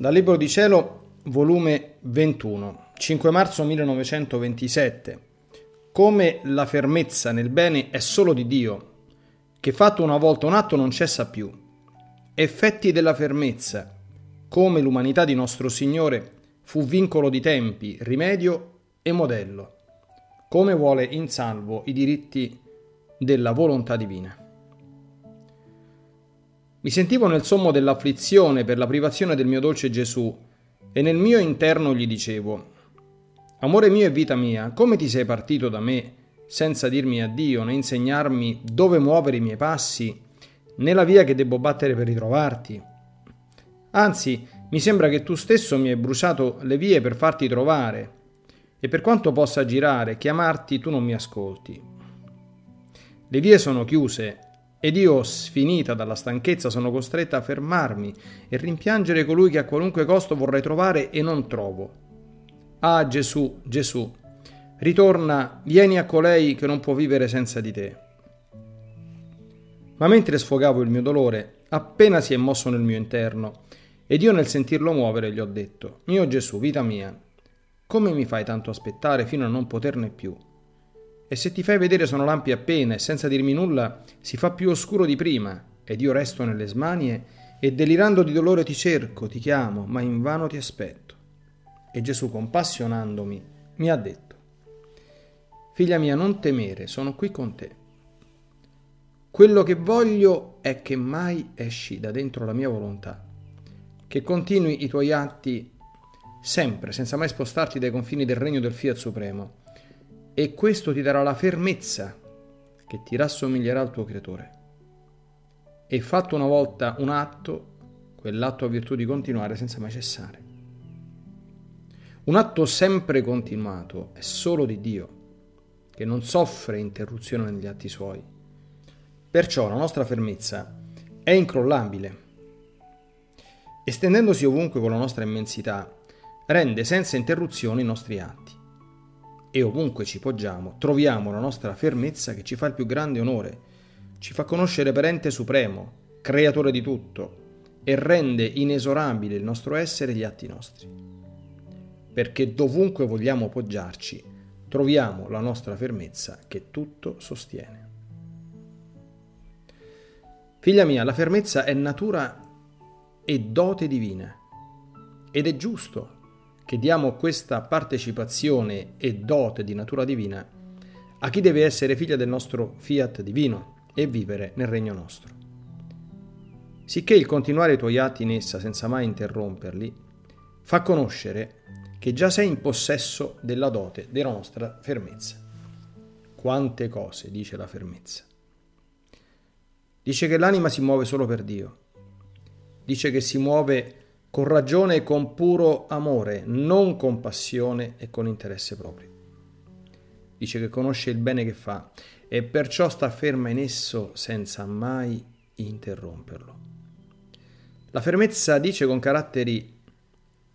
Dal Libro di Cielo, volume 21, 5 marzo 1927. Come la fermezza nel bene è solo di Dio, che fatto una volta un atto non cessa più. Effetti della fermezza, come l'umanità di nostro Signore fu vincolo di tempi, rimedio e modello, come vuole in salvo i diritti della volontà divina. Mi sentivo nel sommo dell'afflizione per la privazione del mio dolce Gesù e nel mio interno gli dicevo, Amore mio e vita mia, come ti sei partito da me senza dirmi addio né insegnarmi dove muovere i miei passi, né la via che debbo battere per ritrovarti? Anzi, mi sembra che tu stesso mi hai bruciato le vie per farti trovare, e per quanto possa girare, chiamarti, tu non mi ascolti. Le vie sono chiuse ed io, sfinita dalla stanchezza, sono costretta a fermarmi e rimpiangere colui che a qualunque costo vorrei trovare e non trovo. Ah Gesù, Gesù, ritorna, vieni a colei che non può vivere senza di te. Ma mentre sfogavo il mio dolore, appena si è mosso nel mio interno, ed io nel sentirlo muovere gli ho detto, mio Gesù, vita mia, come mi fai tanto aspettare fino a non poterne più? E se ti fai vedere sono lampi appena e senza dirmi nulla si fa più oscuro di prima ed io resto nelle smanie e delirando di dolore ti cerco, ti chiamo, ma invano ti aspetto. E Gesù, compassionandomi, mi ha detto, Figlia mia, non temere, sono qui con te. Quello che voglio è che mai esci da dentro la mia volontà, che continui i tuoi atti sempre, senza mai spostarti dai confini del regno del Fiat Supremo e questo ti darà la fermezza che ti rassomiglierà al tuo creatore. E fatto una volta un atto, quell'atto ha virtù di continuare senza mai cessare. Un atto sempre continuato è solo di Dio, che non soffre interruzione negli atti suoi. Perciò la nostra fermezza è incrollabile. Estendendosi ovunque con la nostra immensità, rende senza interruzione i nostri atti e ovunque ci poggiamo troviamo la nostra fermezza che ci fa il più grande onore, ci fa conoscere Parente Supremo, Creatore di tutto, e rende inesorabile il nostro essere e gli atti nostri. Perché dovunque vogliamo poggiarci, troviamo la nostra fermezza che tutto sostiene. Figlia mia, la fermezza è natura e dote divina, ed è giusto che diamo questa partecipazione e dote di natura divina a chi deve essere figlia del nostro fiat divino e vivere nel regno nostro. Sicché il continuare i tuoi atti in essa senza mai interromperli fa conoscere che già sei in possesso della dote della nostra fermezza. Quante cose dice la fermezza. Dice che l'anima si muove solo per Dio. Dice che si muove con ragione e con puro amore, non con passione e con interesse proprio. Dice che conosce il bene che fa e perciò sta ferma in esso senza mai interromperlo. La fermezza dice con caratteri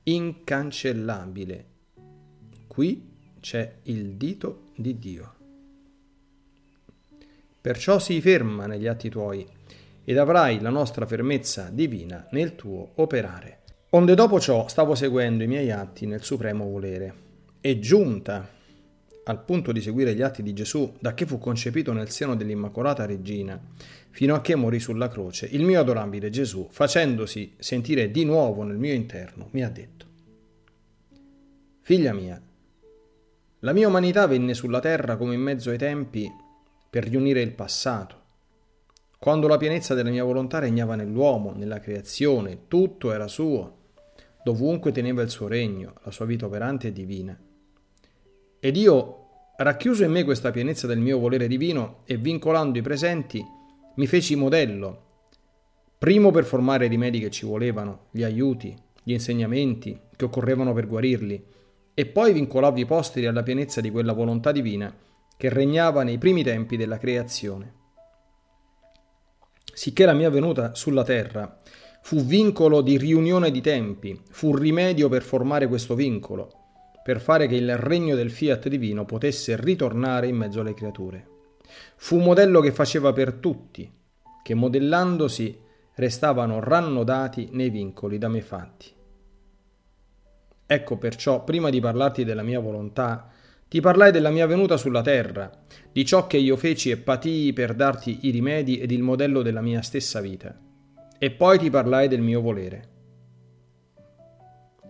incancellabile. Qui c'è il dito di Dio. Perciò si ferma negli atti tuoi ed avrai la nostra fermezza divina nel tuo operare. Onde dopo ciò stavo seguendo i miei atti nel supremo volere, e giunta al punto di seguire gli atti di Gesù da che fu concepito nel seno dell'Immacolata Regina, fino a che morì sulla croce, il mio adorabile Gesù, facendosi sentire di nuovo nel mio interno, mi ha detto, Figlia mia, la mia umanità venne sulla terra come in mezzo ai tempi per riunire il passato, quando la pienezza della mia volontà regnava nell'uomo, nella creazione, tutto era suo dovunque teneva il suo regno, la sua vita operante e divina. Ed io, racchiuso in me questa pienezza del mio volere divino e vincolando i presenti, mi feci modello, primo per formare i rimedi che ci volevano, gli aiuti, gli insegnamenti che occorrevano per guarirli, e poi vincolavo i posteri alla pienezza di quella volontà divina che regnava nei primi tempi della creazione. Sicché la mia venuta sulla terra Fu vincolo di riunione di tempi, fu rimedio per formare questo vincolo, per fare che il regno del fiat divino potesse ritornare in mezzo alle creature. Fu modello che faceva per tutti, che modellandosi restavano rannodati nei vincoli da me fatti. Ecco perciò, prima di parlarti della mia volontà, ti parlai della mia venuta sulla terra, di ciò che io feci e patii per darti i rimedi ed il modello della mia stessa vita. E poi ti parlai del mio volere.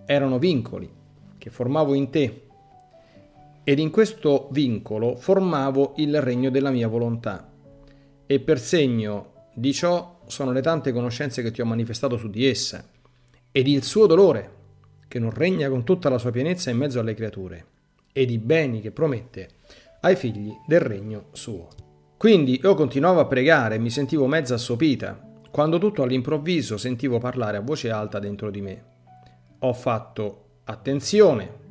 Erano vincoli che formavo in te ed in questo vincolo formavo il regno della mia volontà. E per segno di ciò sono le tante conoscenze che ti ho manifestato su di essa ed il suo dolore che non regna con tutta la sua pienezza in mezzo alle creature ed i beni che promette ai figli del regno suo. Quindi io continuavo a pregare e mi sentivo mezza assopita, quando tutto all'improvviso sentivo parlare a voce alta dentro di me. Ho fatto attenzione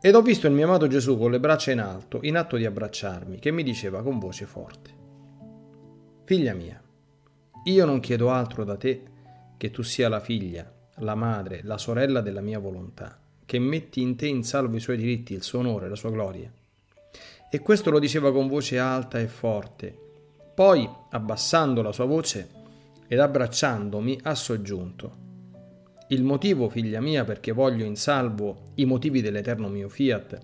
ed ho visto il mio amato Gesù con le braccia in alto, in atto di abbracciarmi, che mi diceva con voce forte, Figlia mia, io non chiedo altro da te che tu sia la figlia, la madre, la sorella della mia volontà che metti in te in salvo i suoi diritti, il suo onore, la sua gloria. E questo lo diceva con voce alta e forte. Poi, abbassando la sua voce ed abbracciandomi, ha soggiunto. Il motivo, figlia mia, perché voglio in salvo i motivi dell'eterno mio fiat,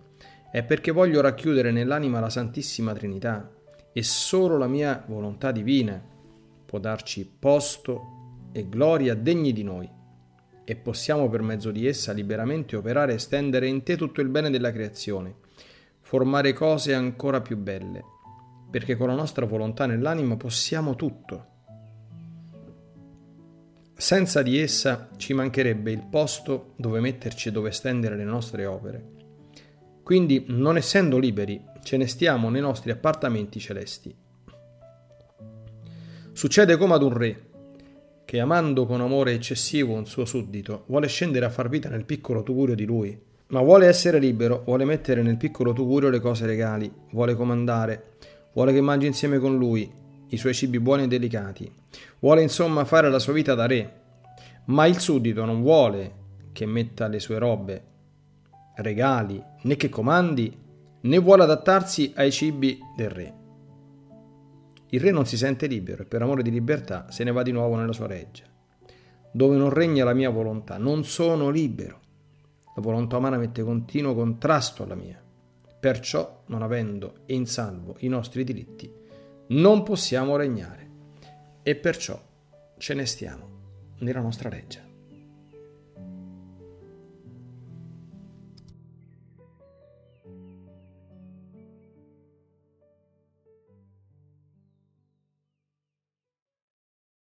è perché voglio racchiudere nell'anima la Santissima Trinità e solo la mia volontà divina può darci posto e gloria degni di noi e possiamo per mezzo di essa liberamente operare e stendere in te tutto il bene della creazione, formare cose ancora più belle, perché con la nostra volontà nell'anima possiamo tutto. Senza di essa ci mancherebbe il posto dove metterci e dove stendere le nostre opere. Quindi, non essendo liberi, ce ne stiamo nei nostri appartamenti celesti. Succede come ad un re, che amando con amore eccessivo un suo suddito, vuole scendere a far vita nel piccolo tugurio di lui. Ma vuole essere libero, vuole mettere nel piccolo tugurio le cose regali, vuole comandare, vuole che mangi insieme con lui i suoi cibi buoni e delicati, vuole insomma fare la sua vita da re. Ma il suddito non vuole che metta le sue robe, regali, né che comandi, né vuole adattarsi ai cibi del re. Il re non si sente libero e per amore di libertà se ne va di nuovo nella sua reggia. Dove non regna la mia volontà, non sono libero. La volontà umana mette continuo contrasto alla mia. Perciò, non avendo in salvo i nostri diritti, non possiamo regnare. E perciò ce ne stiamo nella nostra reggia.